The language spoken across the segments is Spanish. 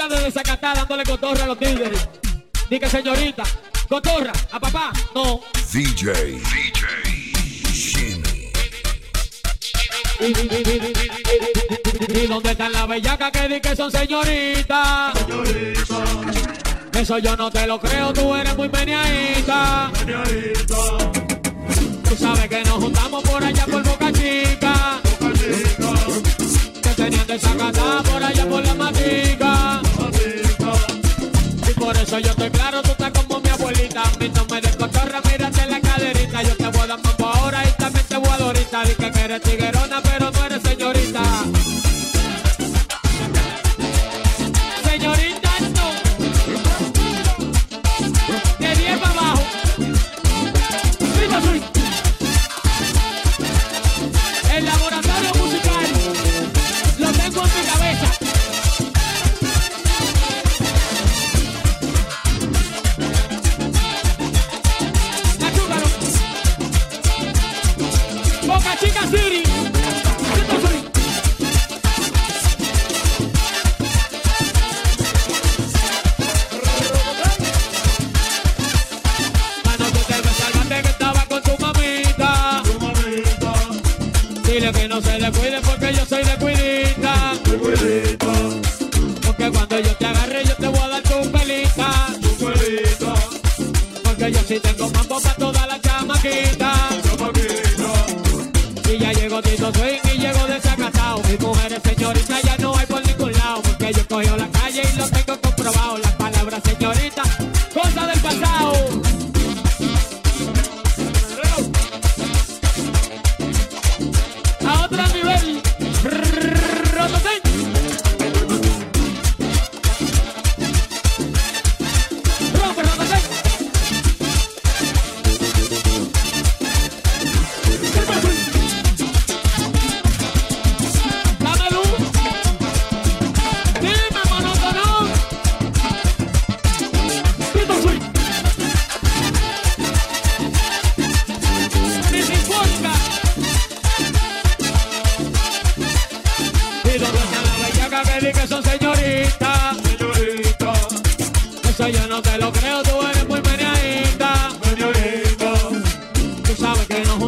pila de desacatada dándole cotorra a los tigres. Dice señorita, cotorra, a papá, no. DJ. ¿Y dónde están las bellacas que di que son señoritas? Eso yo no te lo creo, tú eres muy meneadita. Tú sabes que nos juntamos por allá por Boca Chica. Boca Chica. Que tenían desacatada por allá por la matica eso yo estoy claro, tú estás como mi abuelita. A mí no me des cotorra, mírate la caderita. Yo te voy a dar mambo ahora y también te voy a dorita. Dije que eres tiguerona, pero no yo sí tengo mambo para toda la chamaquita. Y ya llegó Tito Swing.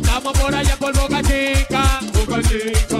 Nos juntamos por allá por Boca Chica. Boca Chica.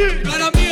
But Gotta be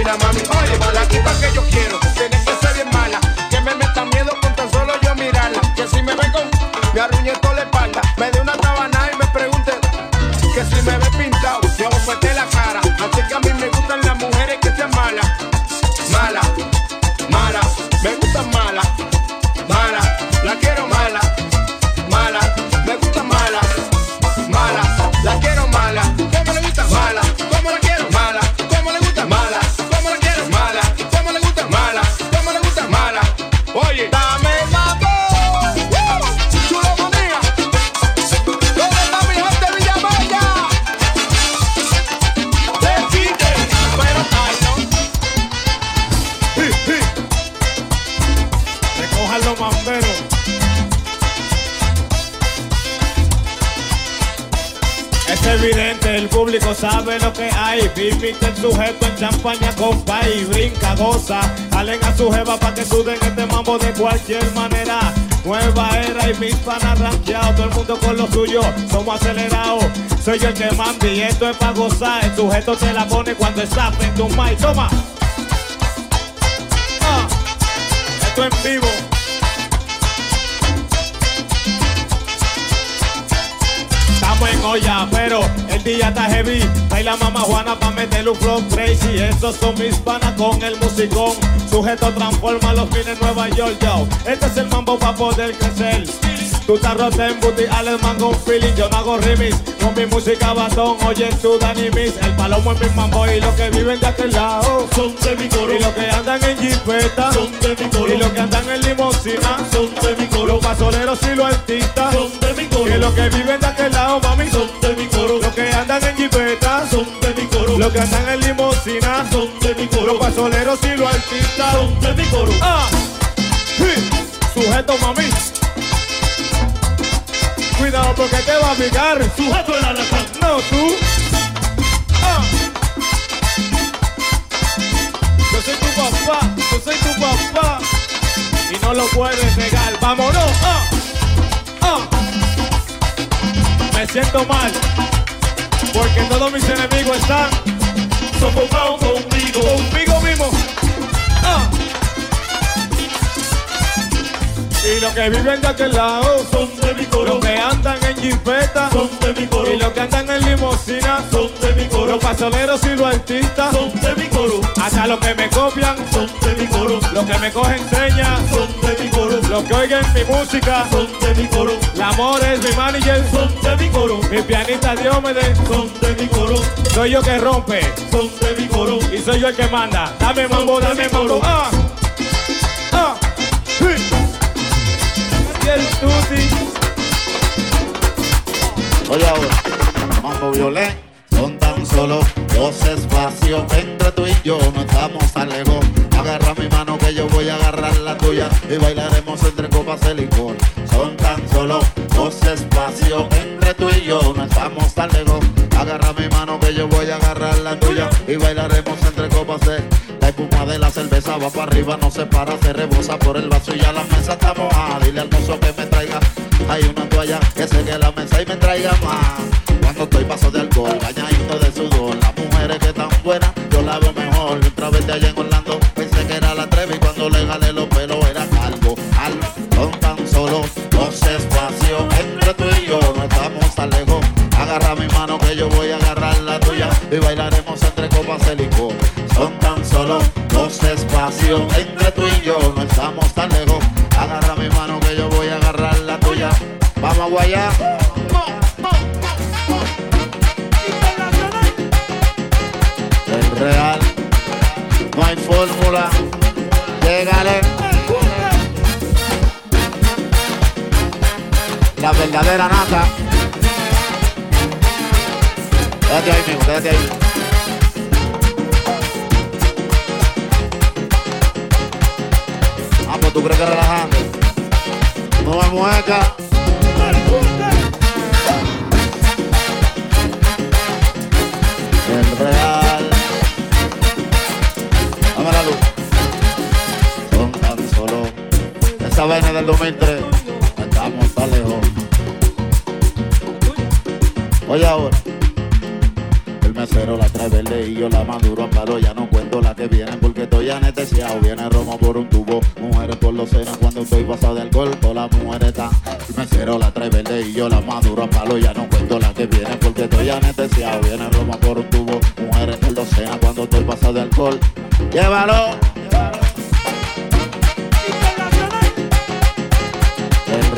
esquina, mami. Oye, pa' la tipa que yo quiero, que público sabe lo que hay. Viviste el sujeto en champaña, compa, y brinca, goza. Jalen a su jeva pa' que suden este mambo de cualquier manera. Nueva era y mis panas rankeados, todo el mundo con lo suyo, somos acelerados. Soy yo el que manda y esto es pa' gozar. El sujeto se la pone cuando está a un mic. Toma. Ah, esto en vivo. Estamos en pero el día está heavy. Trae la mamá Juana pa' meterle un flow crazy. Estos son mis panas con el musicón. Sujeto transforma los fines Nueva York, yo. Este es el mambo pa' poder crecer. Tú estás rota en booty, alemán con feeling. Yo no hago remix, con mi música batón. Oye, tú, Danny Miss, el palomo es mi mambo. Y los que viven de aquel lado Son de mi coro, y los que andan en jipeta son de mi coro, y los que andan en limosina son de mi coro, los pasoleros y los artistas son de mi y coro, los que viven de aquel lado, mami, son de mi coro, los que andan en jipeta son de mi coro, los que andan en limosina son de mi los coro, pasoleros y los artistas. son de mi coro. Ah, sí, sujeto, mami. Porque te va a picar. Sujeto el alacrán, No, tú. Ah. Yo soy tu papá, yo soy tu papá. Y no lo puedes negar. Vámonos. Ah. Ah. Me siento mal. Porque todos mis enemigos están sofocados conmigo, conmigo mismo. Ah. Y los que viven de aquel lado son de mi coro, son de mi coro, y los que andan en limosina son de mi coro, los pasoleros y los artistas, son de mi coro, hasta los que me copian, son de mi coro, los que me cogen señas, son de mi coro, los que oigan mi música, son de mi coro, la amor es mi manager, son de mi coro, mi pianista Diomedes, son de mi coro, soy yo que rompe. Son de mi coro, y soy yo el que manda. Dame mambo, dame mambo. Ah, ah, sí. Y el tutti. Oye ahora, mambo violén, son tan solo dos espacios entre tú y yo, no estamos tan lejos. Agarra mi mano que yo voy a agarrar la tuya y bailaremos entre copas de licor. Son tan solo dos espacios entre tú y yo, no estamos tan lejos. Agarra mi mano que yo voy a agarrar la tuya y bailaremos entre copas de espuma de la cerveza va para arriba, no se para, se rebosa por el vaso y ya la mesa está mojada. Dile al mozo que me traiga hay una toalla que seque la mesa y me traiga más. Cuando estoy paso de alcohol, bañadito de sudor, las mujeres que están buenas, real, no hay fórmula. Llegale. La verdadera nata. Quédate ahí, mijo, quédate ahí. Ah, pues tú crees que relajando. No hay mueca. Esa vaina del 2003. Estamos tan lejos. Oye ahora. El mesero la trae verde y yo la maduro a palo. Ya no cuento la que viene porque estoy anestesiado. Viene romo por un tubo. Mujeres por los senos cuando estoy pasado de alcohol. Todas las mujeres están. El mesero la trae verde y yo la maduro a palo. Ya no cuento la que viene porque estoy anestesiado. Viene romo por un tubo. Mujeres por los senos cuando estoy pasado de alcohol. Llévalo.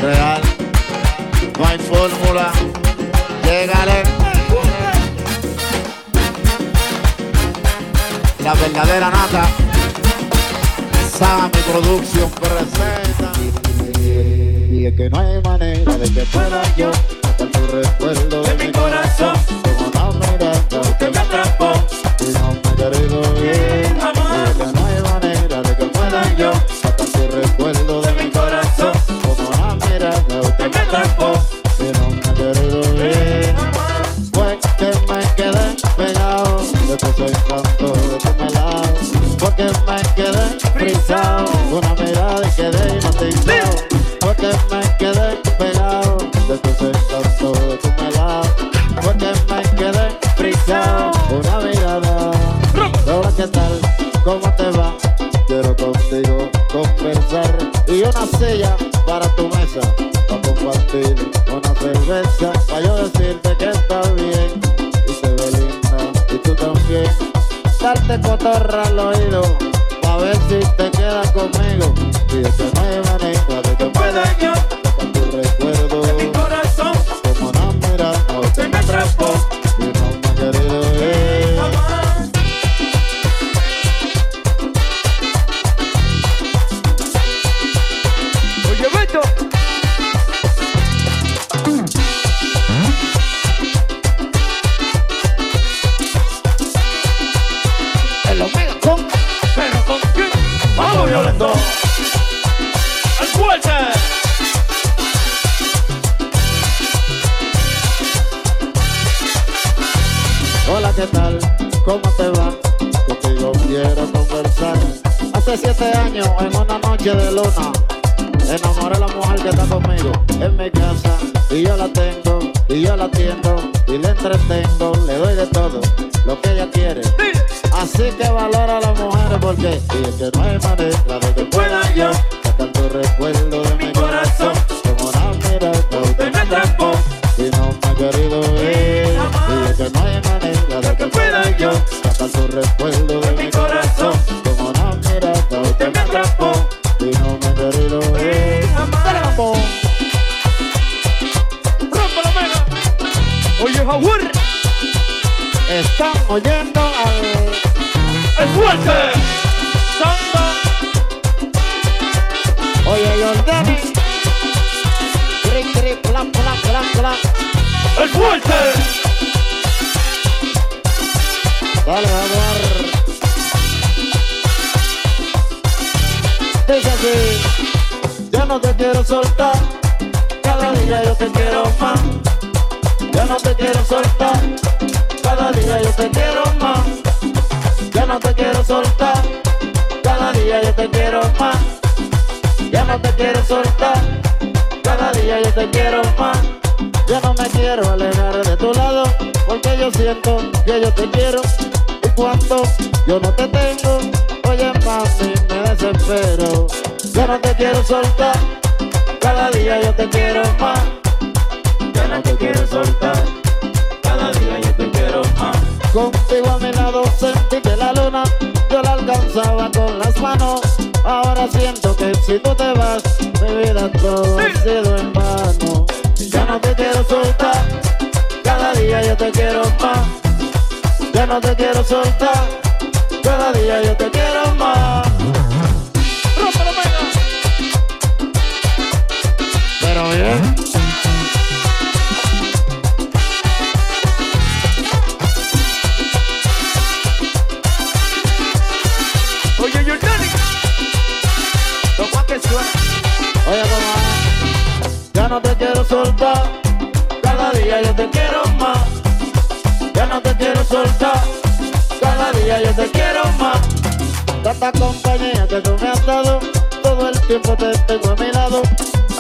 Real. No hay fórmula. Llegale. La verdadera nata. Sammy Producción presenta. Y es que no hay manera de que pueda yo sacar tu recuerdo de mi corazón. Como una mirada usted me atrapó y no me querido bien. Una mirada y quedé hipnotizado. Porque me quedé pegado de tu encanto de tu melado. Porque me quedé frisado, una mirada. Hola, ¿qué tal? ¿Cómo te va? Quiero contigo conversar y una silla para tu mesa, para compartir una cerveza, para yo decirte que estás bien y te ve linda y tú también. Darte cotorra al oído, para ver si te quedas conmigo. Y que no hay manera de que pueda yo sacar tu recuerdo y yo la atiendo, y le entretengo, le doy de todo lo que ella quiere. Así que valora a las mujeres porque y es que no hay manera de que pueda yo sacar tu recuerdo de mi corazón. Como una mirada usted me atrapó y no me ha querido ir. Y es que no hay manera de que pueda yo sacar tu recuerdo de mi corazón. Oye, Jaguar. Están oyendo al El fuerte. Samba. Oye Jordani. Cri, cri, plan, plan, plan, plan. El fuerte. Dale, Jaguar. Dice así. Ya no te quiero soltar. Cada día yo te quiero más. Ya no te quiero soltar. Cada día yo te quiero más. Ya no te quiero soltar. Cada día yo te quiero más. Ya no te quiero soltar. Cada día yo te quiero más. Ya no me quiero alejar de tu lado. Porque yo siento que yo te quiero. Y cuando yo no te tengo, oye mami, me desespero. Ya no te quiero soltar. Cada día yo te quiero más. Ya no te quiero soltar. Cada día yo te quiero más. Contigo a mi lado sentí que la luna yo la alcanzaba con las manos. Ahora siento que si tú te vas, mi vida todo ha sido en vano. Ya no te quiero soltar. Cada día yo te quiero más. Ya no te quiero soltar. No te quiero soltar. Cada día yo te quiero más. Ya no te quiero soltar. Cada día yo te quiero más. Tanta compañía que tú me has dado. Todo el tiempo te tengo a mi lado.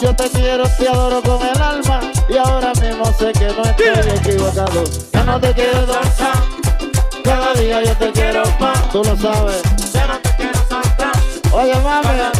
Yo te quiero, te adoro con el alma y ahora mismo sé que no estoy equivocado. Ya no te quiero danzar, cada día yo te quiero más. Tú lo sabes. Ya no te quiero soltar. Oye, mami,